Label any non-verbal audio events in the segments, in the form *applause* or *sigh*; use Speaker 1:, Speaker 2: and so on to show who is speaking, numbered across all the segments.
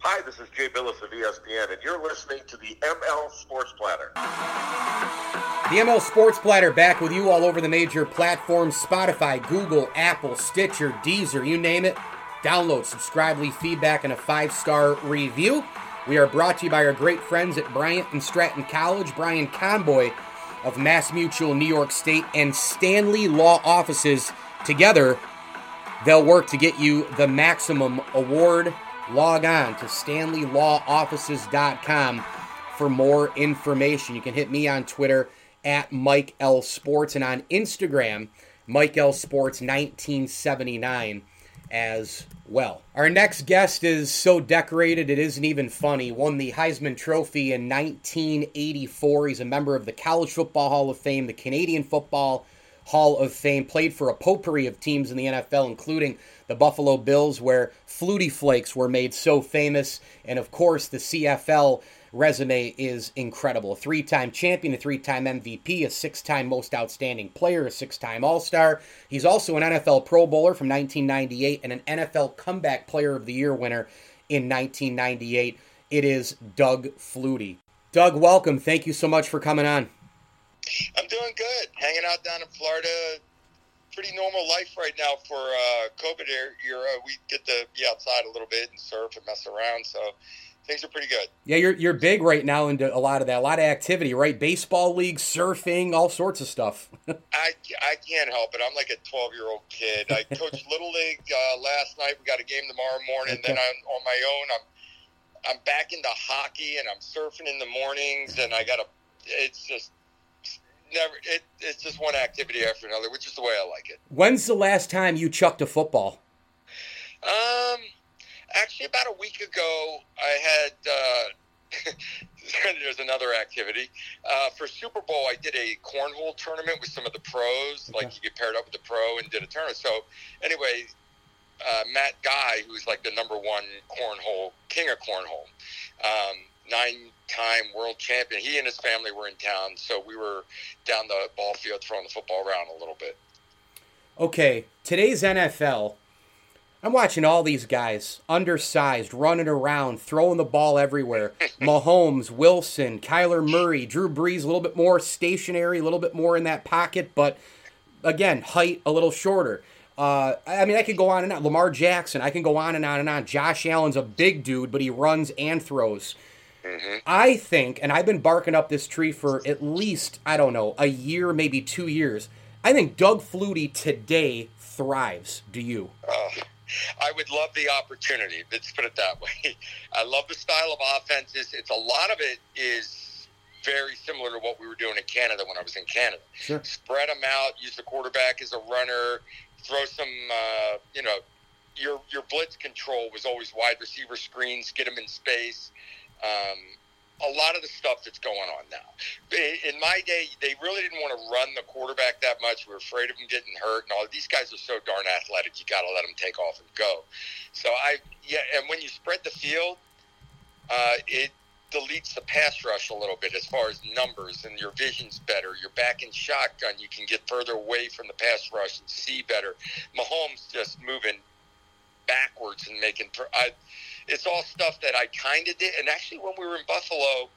Speaker 1: Hi, this is Jay Bilas of ESPN, and you're listening to the ML Sports Platter.
Speaker 2: The ML Sports Platter back with you all over the major platforms Spotify, Google, Apple, Stitcher, Deezer, you name it. Download, subscribe, leave feedback, and a five star review. We are brought to you by our great friends at Bryant and Stratton College, Brian Conboy of Mass Mutual New York State, and Stanley Law Offices. Together, they'll work to get you the maximum award log on to stanleylawoffices.com for more information. You can hit me on Twitter at Mike L Sports and on Instagram, Mike L Sports 1979 as well. Our next guest is so decorated it isn't even funny. Won the Heisman Trophy in 1984. He's a member of the College Football Hall of Fame, the Canadian Football Hall of Fame, played for a potpourri of teams in the NFL, including the Buffalo Bills, where Flutie Flakes were made so famous, and of course the CFL resume is incredible. A three time champion, a three time MVP, a six time most outstanding player, a six time All Star. He's also an NFL Pro Bowler from 1998 and an NFL Comeback Player of the Year winner in 1998. It is Doug Flutie. Doug, welcome. Thank you so much for coming on.
Speaker 3: I'm doing good. Hanging out down in Florida. Pretty normal life right now for uh, COVID era. We get to be outside a little bit and surf and mess around. So things are pretty good.
Speaker 2: Yeah, you're you're big right now into a lot of that, a lot of activity, right? Baseball league, surfing, all sorts of stuff. *laughs*
Speaker 3: I, I can't help it. I'm like a 12 year old kid. I *laughs* coached little league uh, last night. We got a game tomorrow morning. Okay. Then I'm on my own. I'm I'm back into hockey and I'm surfing in the mornings. And I got a. It's just never. It, it's just one activity after another, which is the way I like it.
Speaker 2: When's the last time you chucked a football?
Speaker 3: Um, actually, about a week ago, I had. Uh, *laughs* there's another activity uh, for Super Bowl. I did a cornhole tournament with some of the pros. Okay. Like you get paired up with the pro and did a tournament. So anyway, uh, Matt Guy, who's like the number one cornhole king of cornhole, um, nine time world champion. He and his family were in town, so we were down the ball field throwing the football around a little bit.
Speaker 2: Okay, today's NFL. I'm watching all these guys, undersized, running around, throwing the ball everywhere. *laughs* Mahomes, Wilson, Kyler Murray, Drew Brees, a little bit more stationary, a little bit more in that pocket, but again, height a little shorter. Uh, I mean, I could go on and on. Lamar Jackson, I can go on and on and on. Josh Allen's a big dude, but he runs and throws. Mm-hmm. I think, and I've been barking up this tree for at least, I don't know, a year, maybe two years. I think Doug Flutie today thrives. Do you?
Speaker 3: Uh, I would love the opportunity. Let's put it that way. *laughs* I love the style of offenses. It's a lot of it is very similar to what we were doing in Canada when I was in Canada. Sure. Spread them out, use the quarterback as a runner, throw some, uh, you know, your your blitz control was always wide receiver screens, get them in space. Um, a lot of the stuff that's going on now. In my day, they really didn't want to run the quarterback that much. We were afraid of him getting hurt, and all these guys are so darn athletic. You got to let them take off and go. So I, yeah, and when you spread the field, uh, it deletes the pass rush a little bit as far as numbers, and your vision's better. You're back in shotgun. You can get further away from the pass rush and see better. Mahomes just moving backwards and making. I, it's all stuff that I kind of did. And actually, when we were in Buffalo,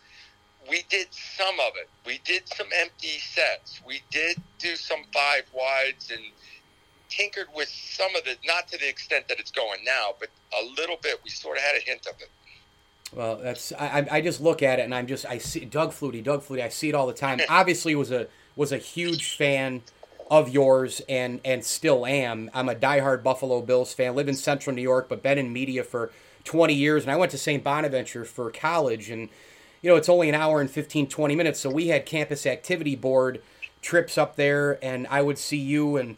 Speaker 3: we did some of it. We did some empty sets. We did do some five wides and tinkered with some of it, not to the extent that it's going now, but a little bit. We sort of had a hint of it.
Speaker 2: Well, that's I, I just look at it and I'm just I see Doug Flutie, Doug Flutie. I see it all the time. *laughs* Obviously, was a was a huge fan of yours and and still am. I'm a diehard Buffalo Bills fan. Live in Central New York, but been in media for 20 years. And I went to St. Bonaventure for college, and you know it's only an hour and 15, 20 minutes. So we had campus activity board trips up there, and I would see you and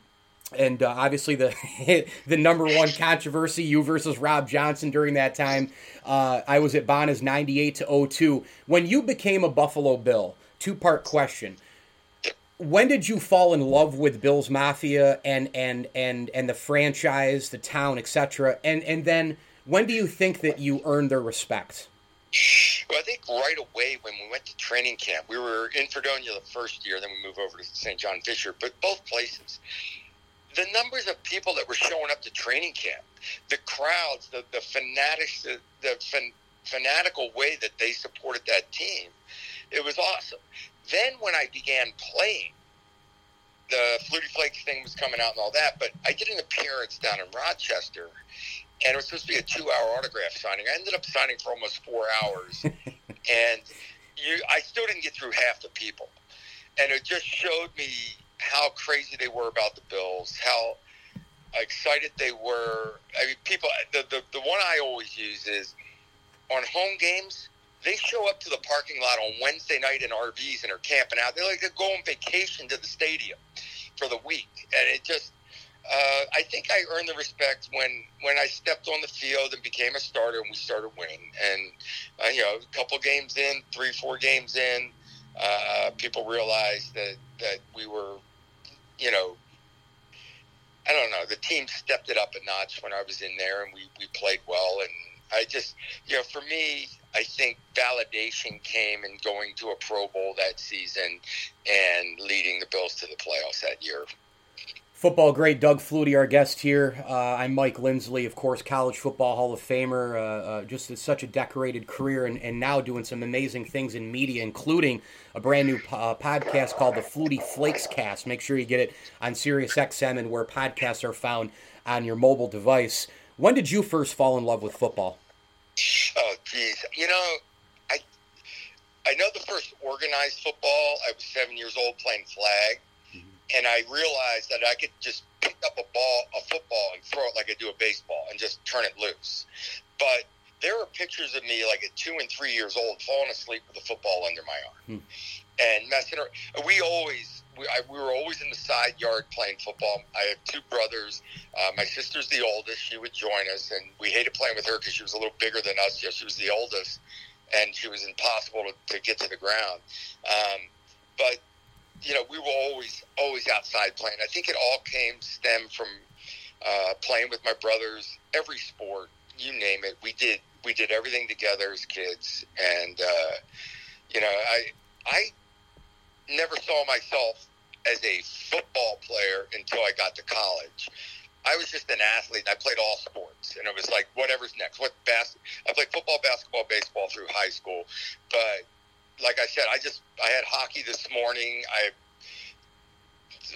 Speaker 2: and uh, obviously the *laughs* the number one controversy, you versus Rob Johnson during that time. Uh, I was at Bonas 98 to 02. When you became a Buffalo Bill, two part question. When did you fall in love with Bills Mafia and and and and the franchise, the town, etc.? And and then when do you think that you earned their respect?
Speaker 3: Well, I think right away when we went to training camp, we were in Fredonia the first year, then we moved over to St. John Fisher, but both places the numbers of people that were showing up to training camp, the crowds, the the fanatics, the, the fan, fanatical way that they supported that team, it was awesome. Then when I began playing, the Flutie Flakes thing was coming out and all that, but I did an appearance down in Rochester, and it was supposed to be a two-hour autograph signing. I ended up signing for almost four hours, *laughs* and you, I still didn't get through half the people, and it just showed me how crazy they were about the Bills, how excited they were. I mean, people. The the, the one I always use is on home games. They show up to the parking lot on Wednesday night in RVs and are camping out. They're like they go on vacation to the stadium for the week, and it just. Uh, I think I earned the respect when when I stepped on the field and became a starter, and we started winning. And uh, you know, a couple games in, three, four games in, uh, people realized that that we were you know, I don't know. The team stepped it up a notch when I was in there, and we, we played well. And I just, you know, for me, I think validation came in going to a Pro Bowl that season and leading the Bills to the playoffs that year.
Speaker 2: Football great Doug Flutie, our guest here. Uh, I'm Mike Lindsley, of course, college football Hall of Famer. Uh, uh, just such a decorated career, and, and, now doing some amazing things in media, including a brand new uh, podcast called the Flutie Flakes Cast. Make sure you get it on SiriusXM and where podcasts are found on your mobile device. When did you first fall in love with football?
Speaker 3: Oh, geez, you know, I I know the first organized football. I was seven years old playing flag and I realized that I could just pick up a ball, a football, and throw it like I do a baseball, and just turn it loose. But there are pictures of me, like at two and three years old, falling asleep with a football under my arm hmm. and messing around. We always, we, I, we, were always in the side yard playing football. I have two brothers. Uh, my sister's the oldest. She would join us, and we hated playing with her because she was a little bigger than us. Yeah, she was the oldest, and she was impossible to, to get to the ground. Um, but you know, we were always always outside playing. I think it all came stem from uh, playing with my brothers. Every sport, you name it, we did we did everything together as kids. And uh, you know, I I never saw myself as a football player until I got to college. I was just an athlete. I played all sports, and it was like whatever's next. What bas- I played football, basketball, baseball through high school, but like I said, I just I had hockey this morning. I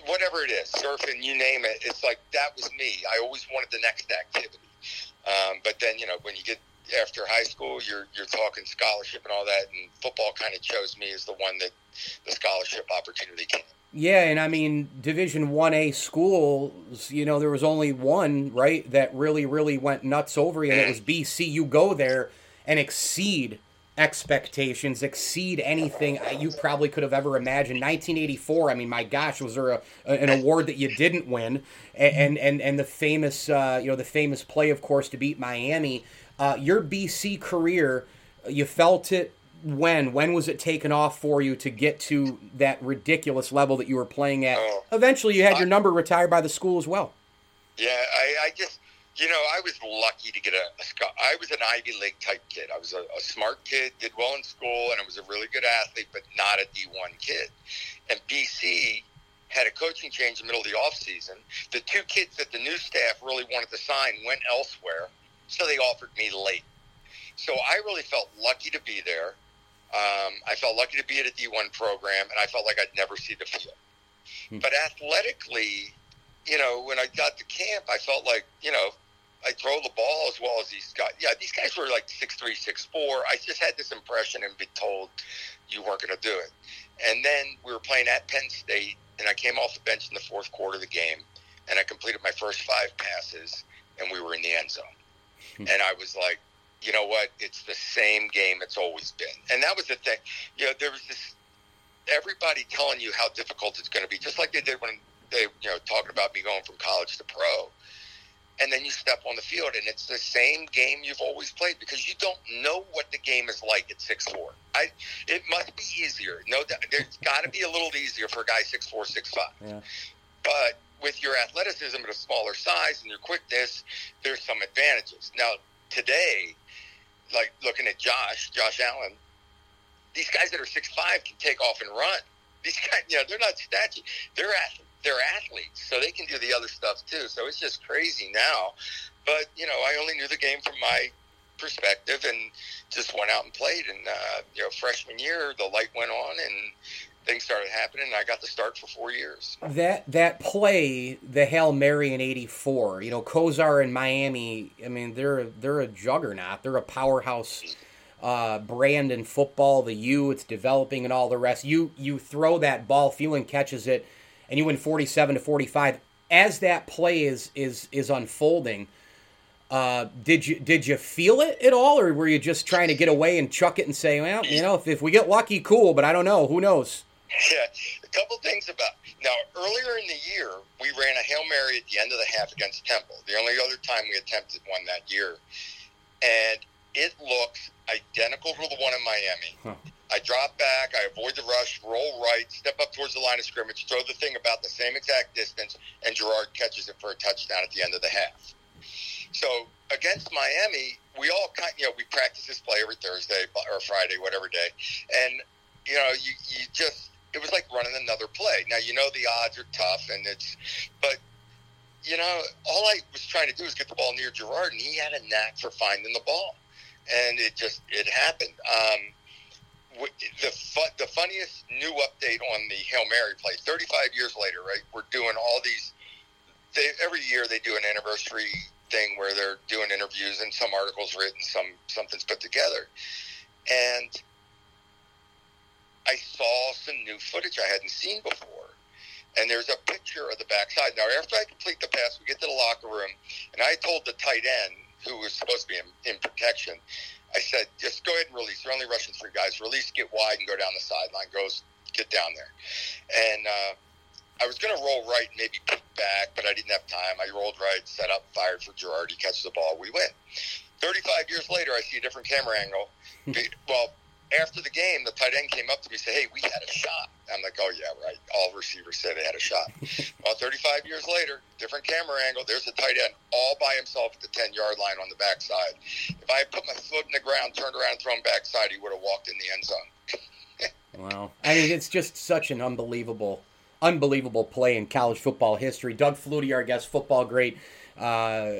Speaker 3: whatever it is, surfing, you name it. It's like that was me. I always wanted the next activity. Um, but then you know when you get after high school, you're you're talking scholarship and all that, and football kind of chose me as the one that the scholarship opportunity came.
Speaker 2: Yeah, and I mean Division One A schools. You know, there was only one right that really, really went nuts over you, and it was mm. BC. You go there and exceed expectations exceed anything you probably could have ever imagined 1984 i mean my gosh was there a, an award that you didn't win and and and the famous uh, you know the famous play of course to beat miami. Uh, your bc career you felt it when? When was it taken off for you to get to that ridiculous level that you were playing at? Oh, eventually you had your number retired by the school as well.
Speaker 3: Yeah i, I just you know, I was lucky to get a, a I was an Ivy League type kid. I was a, a, smart kid, did well in school, and I was a really good athlete, but not a D1 kid. And BC had a coaching change in the middle of the offseason. The two kids that the new staff really wanted to sign went elsewhere, so they offered me late. So I really felt lucky to be there. Um, I felt lucky to be at a D1 program, and I felt like I'd never see the field. Hmm. But athletically, you know, when I got to camp, I felt like, you know, I throw the ball as well as these guys. Yeah, these guys were like six three, six four. I just had this impression and been told you weren't going to do it. And then we were playing at Penn State, and I came off the bench in the fourth quarter of the game, and I completed my first five passes, and we were in the end zone. Hmm. and I was like, you know what? It's the same game it's always been. And that was the thing. You know, there was this everybody telling you how difficult it's going to be, just like they did when they you know talking about me going from college to pro and then you step on the field and it's the same game you've always played because you don't know what the game is like at six four. I it must be easier. No, there's *laughs* got to be a little easier for a guy six four six five. Yeah. But with your athleticism at a smaller size and your quickness, there's some advantages. Now today, like looking at Josh, Josh Allen, these guys that are six five can take off and run. These guys, you know, they're not statue. They're athletes they're athletes, so they can do the other stuff too. So it's just crazy now. But you know, I only knew the game from my perspective and just went out and played. And uh, you know, freshman year, the light went on and things started happening. And I got the start for four years.
Speaker 2: That that play, the hail mary in '84. You know, Kosar in Miami. I mean, they're they're a juggernaut. They're a powerhouse. Uh, brand in football, the U, it's developing and all the rest. You you throw that ball, Phelan catches it, and you win 47 to 45 as that play is is is unfolding uh, did you did you feel it at all or were you just trying to get away and chuck it and say well you know if, if we get lucky cool but i don't know. Who knows?
Speaker 3: Yeah *laughs* a couple things about now earlier in the year we ran a hail mary at the end of the half against temple the only other time we attempted one that year. And it looks identical to the one in miami. Huh. I drop back, I avoid the rush, roll right, step up towards the line of scrimmage, throw the thing about the same exact distance, and Gerard catches it for a touchdown at the end of the half. So against Miami, we all kind, you know, we practice this play every Thursday or Friday, whatever day, and you know, you you just it was like running another play. Now you know the odds are tough, and it's, but you know, all I was trying to do was get the ball near Gerard, and he had a knack for finding the ball, and it just it happened. Um, the fu- the funniest new update on the Hail Mary play. Thirty five years later, right? We're doing all these. They, every year they do an anniversary thing where they're doing interviews and some articles written, some something's put together, and I saw some new footage I hadn't seen before. And there's a picture of the backside. Now, after I complete the pass, we get to the locker room, and I told the tight end, who was supposed to be in, in protection, I said, just go ahead and release. They're only rushing three guys. Release, get wide, and go down the sideline. Goes, get down there. And uh, I was going to roll right, maybe peek back, but I didn't have time. I rolled right, set up, fired for Gerard. He catches the ball. We win. 35 years later, I see a different camera angle. *laughs* well, after the game, the tight end came up to me and said, Hey, we had a shot. I'm like, Oh, yeah, right. All receivers say they had a shot. *laughs* well, 35 years later, different camera angle. There's a tight end all by himself at the 10 yard line on the backside. If I had put my foot in the ground, turned around, and thrown backside, he would have walked in the end zone.
Speaker 2: wow. I mean, it's just such an unbelievable, unbelievable play in college football history. Doug Flutie, our guest, football great uh,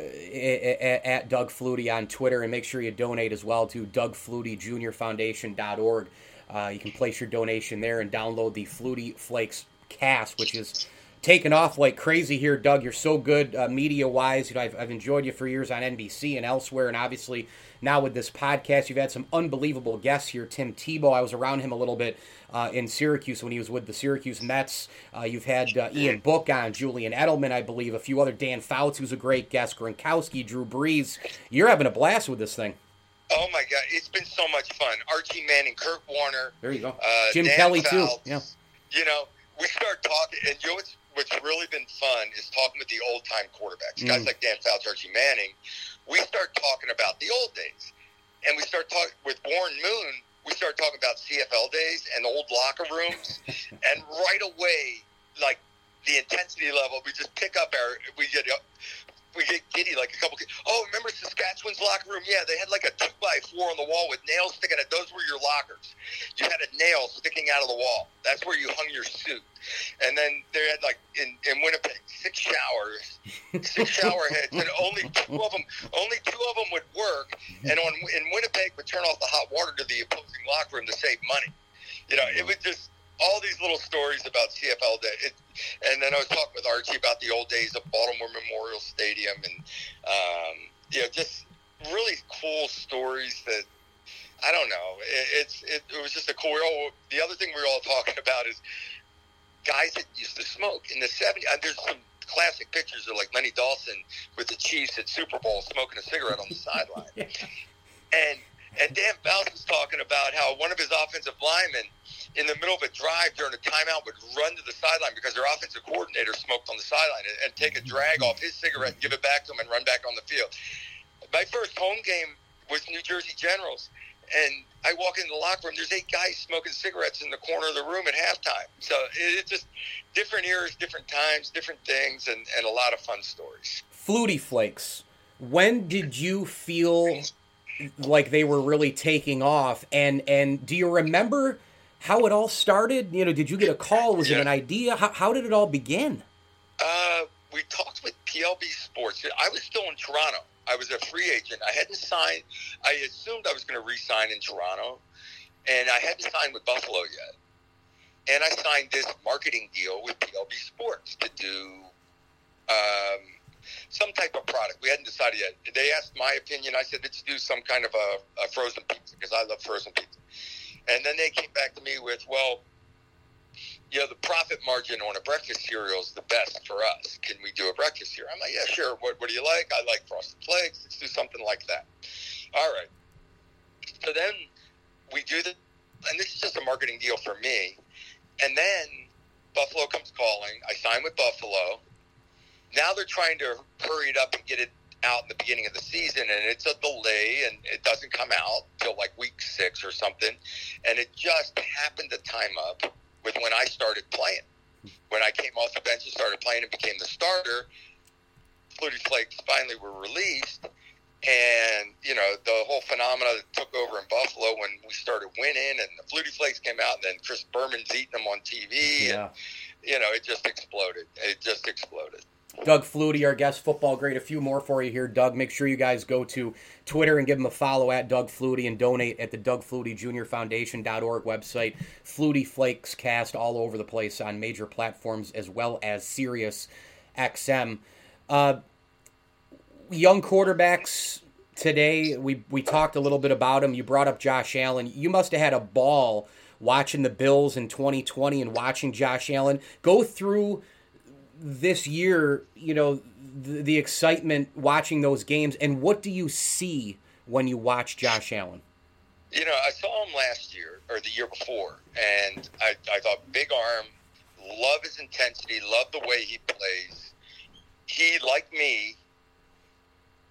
Speaker 2: at Doug Flutie on Twitter, and make sure you donate as well to DougFlutieJuniorFoundation.org. Uh, you can place your donation there and download the Flutie Flakes cast, which is taken off like crazy here, Doug. You're so good uh, media wise. You know, I've, I've enjoyed you for years on NBC and elsewhere, and obviously now with this podcast, you've had some unbelievable guests here. Tim Tebow, I was around him a little bit uh, in Syracuse when he was with the Syracuse Mets. Uh, you've had uh, Ian Book on, Julian Edelman, I believe, a few other Dan Fouts, who's a great guest, Gronkowski, Drew Brees. You're having a blast with this thing.
Speaker 3: Oh my God, it's been so much fun. Archie Manning, Kurt Warner.
Speaker 2: There you go. Uh, Jim Dan Kelly Fouts, too. Yeah.
Speaker 3: You know, we start talking, and you know what's, what's really been fun is talking with the old time quarterbacks, mm. guys like Dan Fouts, Archie Manning. We start talking about the old days, and we start talking with Warren Moon we start talking about CFL days and old locker rooms, *laughs* and right away, like the intensity level, we just pick up our we get we get giddy like a couple. Oh, remember Saskatchewan's locker room? Yeah, they had like a two by four on the wall with nails sticking out. Those were your lockers. You had a nail sticking out of the wall. That's where you hung your suit. And then they had like in, in Winnipeg six showers, six shower heads, and only two of them only two of them would work. And on in Winnipeg would turn off the hot water to the opposing locker room to save money. You know, it was just all these little stories about CFL day. It, and then I was talking with Archie about the old days of Baltimore Memorial Stadium, and um, you know, just really cool stories that I don't know. It, it's it, it was just a cool. Oh, the other thing we were all talking about is guys that used to smoke in the '70s. Uh, there's some classic pictures of like Lenny Dawson with the Chiefs at Super Bowl smoking a cigarette on the sideline, *laughs* and and Dan Fouts was talking about how one of his offensive linemen in the middle of a drive during a timeout would run to the sideline because their offensive coordinator smoked on the sideline and, and take a drag off his cigarette and give it back to him and run back on the field. My first home game was New Jersey Generals, and I walk into the locker room. There's eight guys smoking cigarettes in the corner of the room at halftime. So it's just different eras, different times, different things, and, and a lot of fun stories.
Speaker 2: Flutie Flakes. When did you feel like they were really taking off? And and do you remember how it all started? You know, did you get a call? Was yeah. it an idea? How, how did it all begin?
Speaker 3: Uh, we talked with PLB Sports. I was still in Toronto. I was a free agent. I hadn't signed. I assumed I was going to re-sign in Toronto, and I hadn't signed with Buffalo yet. And I signed this marketing deal with PLB Sports to do um, some type of product. We hadn't decided yet. They asked my opinion. I said, let's do some kind of a, a frozen pizza because I love frozen pizza. And then they came back to me with, well, you know, the profit margin on a breakfast cereal is the best for us. Can we do a breakfast cereal? I'm like, yeah, sure. What, what do you like? I like Frosted Flakes. Let's do something like that. All right. So then we do the, and this is just a marketing deal for me. And then Buffalo comes calling. I sign with Buffalo. Now they're trying to hurry it up and get it out in the beginning of the season, and it's a delay, and it doesn't come out till like week six or something. And it just happened to time up with when I started playing. When I came off the bench and started playing and became the starter, Flutie Flakes finally were released. And, you know, the whole phenomena that took over in Buffalo when we started winning and the Flutie Flakes came out and then Chris Berman's eating them on TV. Yeah. And, you know, it just exploded. It just exploded.
Speaker 2: Doug Flutie, our guest football great. A few more for you here, Doug. Make sure you guys go to Twitter and give him a follow at Doug Flutie and donate at the Doug Flutie Jr. Foundation.org website. Flutie Flakes cast all over the place on major platforms as well as Sirius XM. Uh, young quarterbacks today, we, we talked a little bit about him. You brought up Josh Allen. You must have had a ball watching the Bills in 2020 and watching Josh Allen go through – this year, you know, the, the, excitement watching those games, and what do you see when you watch Josh Allen?
Speaker 3: You know, I saw him last year or the year before, and I, I thought big arm, love his intensity, love the way he plays. He, like me,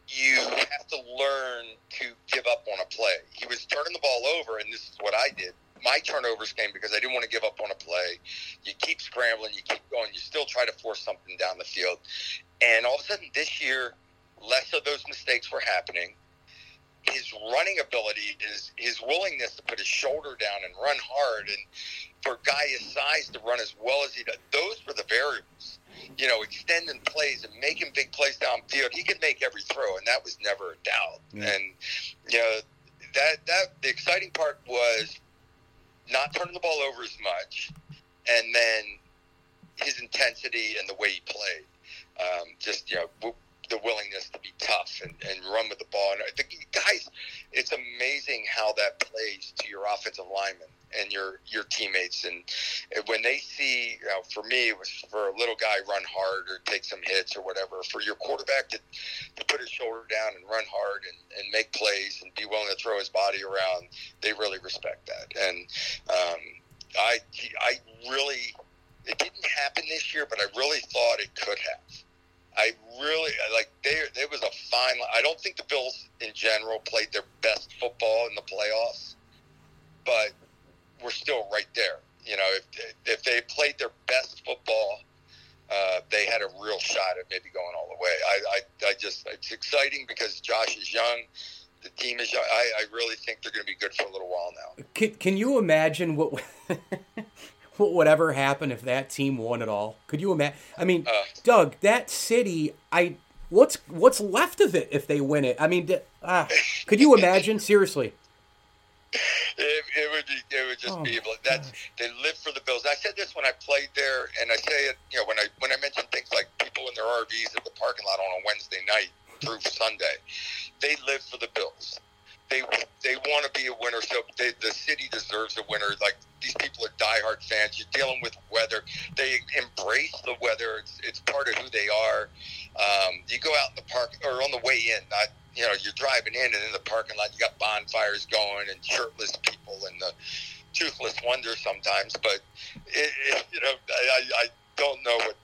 Speaker 3: you have to learn to give up on a play. He was turning the ball over, and this is what I did my turnovers came because I didn't want to give up on a play. You keep scrambling, you keep going, you still try to force something down the field. And all of a sudden this year, less of those mistakes were happening. His running ability is his willingness to put his shoulder down and run hard, and for a guy his size to run as well as he does, those were the variables. You know, extending plays and making big plays downfield. He could make every throw, and that was never a doubt. Yeah. And you know, that that the exciting part was not turning the ball over as much, and then his intensity and the way he played. Um, just you know, the willingness to be tough and, and run with the ball. And the guys, it's amazing how that plays to your offensive linemen and your your teammates. And when they see, you know, for me, it was for a little guy run hard or take some hits or whatever. For your quarterback to, to put his shoulder down and run hard and, and make plays and be willing to throw his body around, they really respect that. And um, I I really it didn't happen this year, but I really thought it could have. I really like there. There was a fine. I don't think the Bills in general played their best football in the playoffs, but we're still right there. You know, if if they played their best football, uh, they had a real shot at maybe going all the way. I, I, I just it's exciting because Josh is young. The team is young. I, I really think they're going to be good for a little while now.
Speaker 2: Can, can you imagine what *laughs* *laughs* what would ever happen if that team won it all? Could you imagine? I mean, uh, Doug, that city. I what's what's left of it if they win it? I mean, uh, could you imagine? Seriously.
Speaker 3: It, it, would it would just oh be that they live for the Bills. I said this when I played there, and I say it, you know, when I when I mention things like people in their RVs at the parking lot on a Wednesday night through Sunday, they live for the Bills. They they want to be a winner, so they, the city deserves a winner. Like these people are diehard fans. You're dealing with weather. They embrace the weather. It's, it's part of who they are. Um, you go out in the park or on the way in, not you know, you're driving in and in the parking lot, you got bonfires going and shirtless people and the toothless wonder sometimes, but it, it, you know, I, I don't know what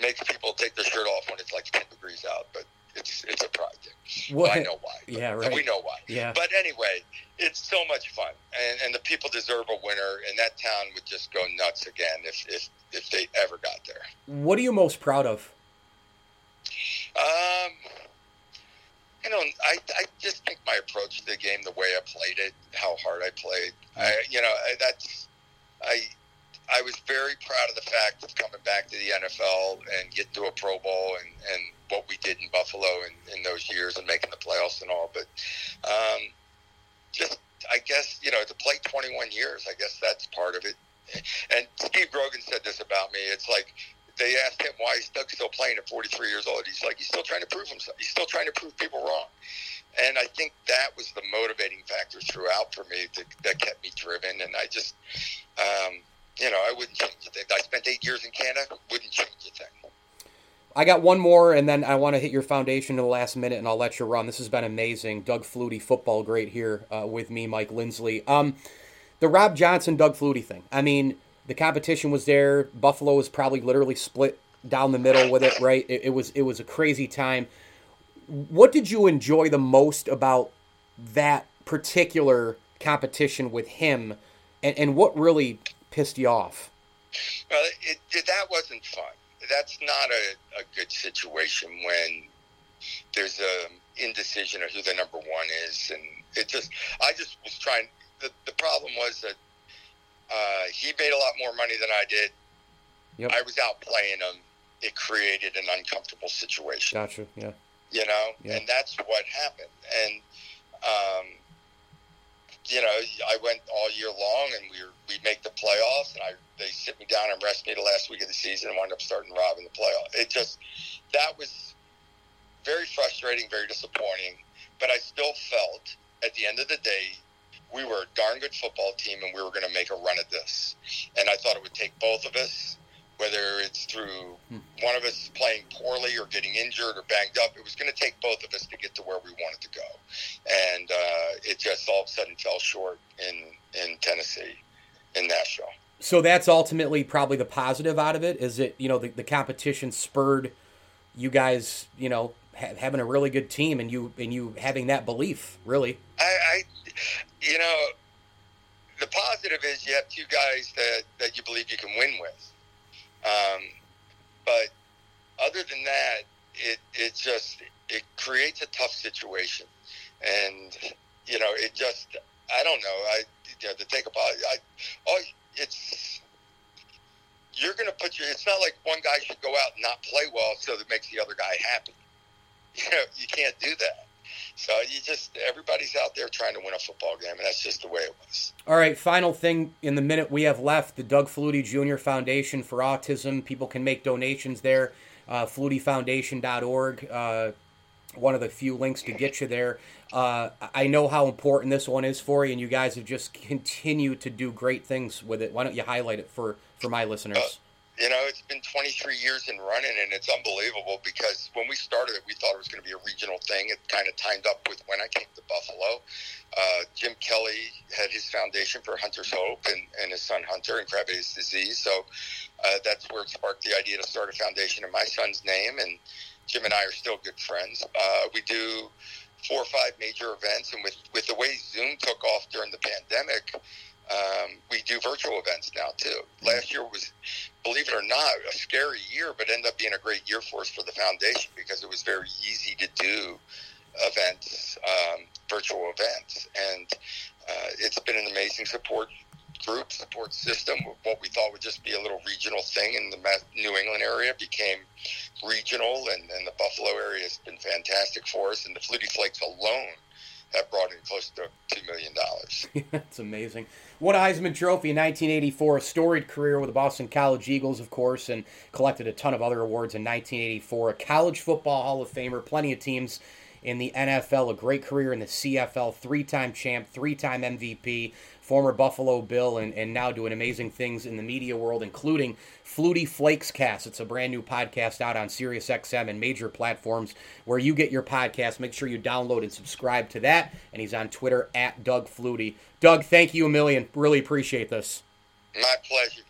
Speaker 3: makes people take their shirt off when it's like 10 degrees out, but it's it's a project. What? I know why.
Speaker 2: Yeah, right.
Speaker 3: We know why.
Speaker 2: Yeah.
Speaker 3: But anyway, it's so much fun, and, and the people deserve a winner, and that town would just go nuts again if if if they ever got there.
Speaker 2: What are you most proud of?
Speaker 3: Um, you know, I I just think my approach to the game, the way I played it, how hard I played. I you know that's I I was very proud of the fact of coming back to the NFL and getting to a Pro Bowl and, and what we did in Buffalo in, in those years and making the playoffs and all. But um, just, I guess, you know, to play 21 years, I guess that's part of it. And Steve Grogan said this about me. It's like they asked him why he's still playing at 43 years old. He's like, he's still trying to prove himself. He's still trying to prove people wrong. And I think that was the motivating factor throughout for me to, that kept me driven. And I just, um, you know, I wouldn't change a thing. I spent eight years in Canada, wouldn't change a thing.
Speaker 2: I got one more, and then I want to hit your foundation in the last minute, and I'll let you run. This has been amazing. Doug Flutie, football great here uh, with me, Mike Lindsley. Um, the Rob Johnson, Doug Flutie thing. I mean, the competition was there. Buffalo was probably literally split down the middle with it, right? It, it was it was a crazy time. What did you enjoy the most about that particular competition with him, and, and what really pissed you off?
Speaker 3: Well, it, it, that wasn't fun. That's not a, a good situation when there's a indecision of who the number one is, and it just I just was trying. The, the problem was that uh, he made a lot more money than I did. Yep. I was out playing him. It created an uncomfortable situation.
Speaker 2: Gotcha. Yeah.
Speaker 3: You know, yeah. and that's what happened. And um, you know, I went sit me down and rest me the last week of the season, and wind up starting Rob in the playoff. It just that was very frustrating, very disappointing. But I still felt at the end of the day, we were a darn good football team, and we were going to make a run at this. And I thought it would take both of us whether it's through hmm. one of us playing poorly or getting injured or banged up. It was going to take both of us to get to where we wanted to go, and uh, it just all of a sudden fell short in in Tennessee, in Nashville.
Speaker 2: So that's ultimately probably the positive out of it. Is it you know the, the competition spurred you guys you know ha- having a really good team and you and you having that belief really.
Speaker 3: I, I you know the positive is you have two guys that that you believe you can win with um, but other than that, it it just it creates a tough situation, and you know it just I don't know I you know, to take about I oh it's you're going to put your it's not like one guy should go out and not play well so that makes the other guy happy. *laughs* You know you can't do that. So you just everybody's out there trying to win a football game, and that's just the way it was.
Speaker 2: All right, final thing in the minute we have left: the Doug Flutie Jr. Foundation for Autism. People can make donations there. Uh, FlutieFoundation.org. Uh, one of the few links to get you there. Uh, I know how important this one is for you, and you guys have just continued to do great things with it. Why don't you highlight it for for my listeners? Uh,
Speaker 3: you know, it's been 23 years in running, and it's unbelievable because when we started it, we thought it was going to be a regional thing. It kind of timed up with when I came to Buffalo. Uh, Jim Kelly had his foundation for Hunter's Hope and, and his son Hunter and Krabbe's disease. So uh, that's where it sparked the idea to start a foundation in my son's name. And Jim and I are still good friends. Uh, we do four or five major events, and with with the way Zoom took off during the pandemic um, we do virtual events now too. Last year was, believe it or not, a scary year, but ended up being a great year for us for the foundation because it was very easy to do events, um, virtual events, and uh, it's been an amazing support group, support system. What we thought would just be a little regional thing in the New England area became regional, and, and the Buffalo area has been fantastic for us. And the Flutie Flakes alone have brought in close to $2 million. *laughs*
Speaker 2: That's amazing. Won a Heisman Trophy in 1984, a storied career with the Boston College Eagles, of course, and collected a ton of other awards in 1984. A college football Hall of Famer, plenty of teams in the NFL, a great career in the CFL, three time champ, three time MVP, former Buffalo Bill, and, and now doing amazing things in the media world, including Flutie Flakes Cast. It's a brand new podcast out on SiriusXM and major platforms where you get your podcast. Make sure you download and subscribe to that. And he's on Twitter at Doug Flutie. Doug, thank you a million. Really appreciate this.
Speaker 3: My pleasure.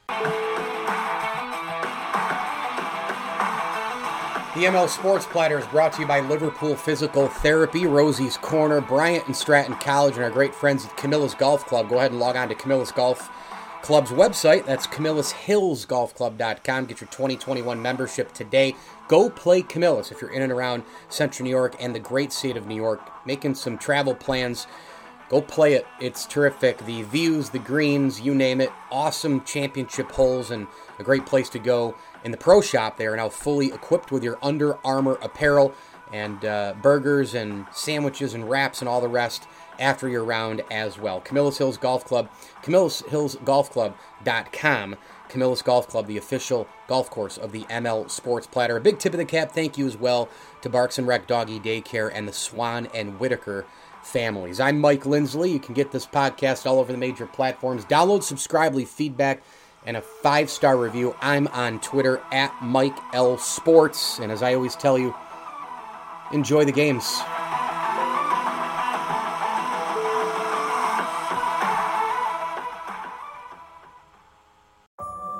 Speaker 2: The ML Sports Platter is brought to you by Liverpool Physical Therapy, Rosie's Corner, Bryant and Stratton College, and our great friends at Camillus Golf Club. Go ahead and log on to Camillus Golf Club's website. That's CamillusHillsGolfClub.com. Get your 2021 membership today. Go play Camillus if you're in and around Central New York and the great state of New York. Making some travel plans. Go play it. It's terrific. The views, the greens, you name it. Awesome championship holes and a great place to go in the pro shop. They are now fully equipped with your Under Armour apparel and uh, burgers and sandwiches and wraps and all the rest after your round as well. Camillus Hills Golf Club, CamillusHillsGolfClub.com. Camillus Golf Club, the official golf course of the ML Sports Platter. A big tip of the cap thank you as well to Barks and Rec Doggy Daycare and the Swan and Whitaker families. I'm Mike Lindsley. You can get this podcast all over the major platforms. Download, subscribe, leave feedback and a five star review. I'm on Twitter at Mike L Sports. And as I always tell you, enjoy the games.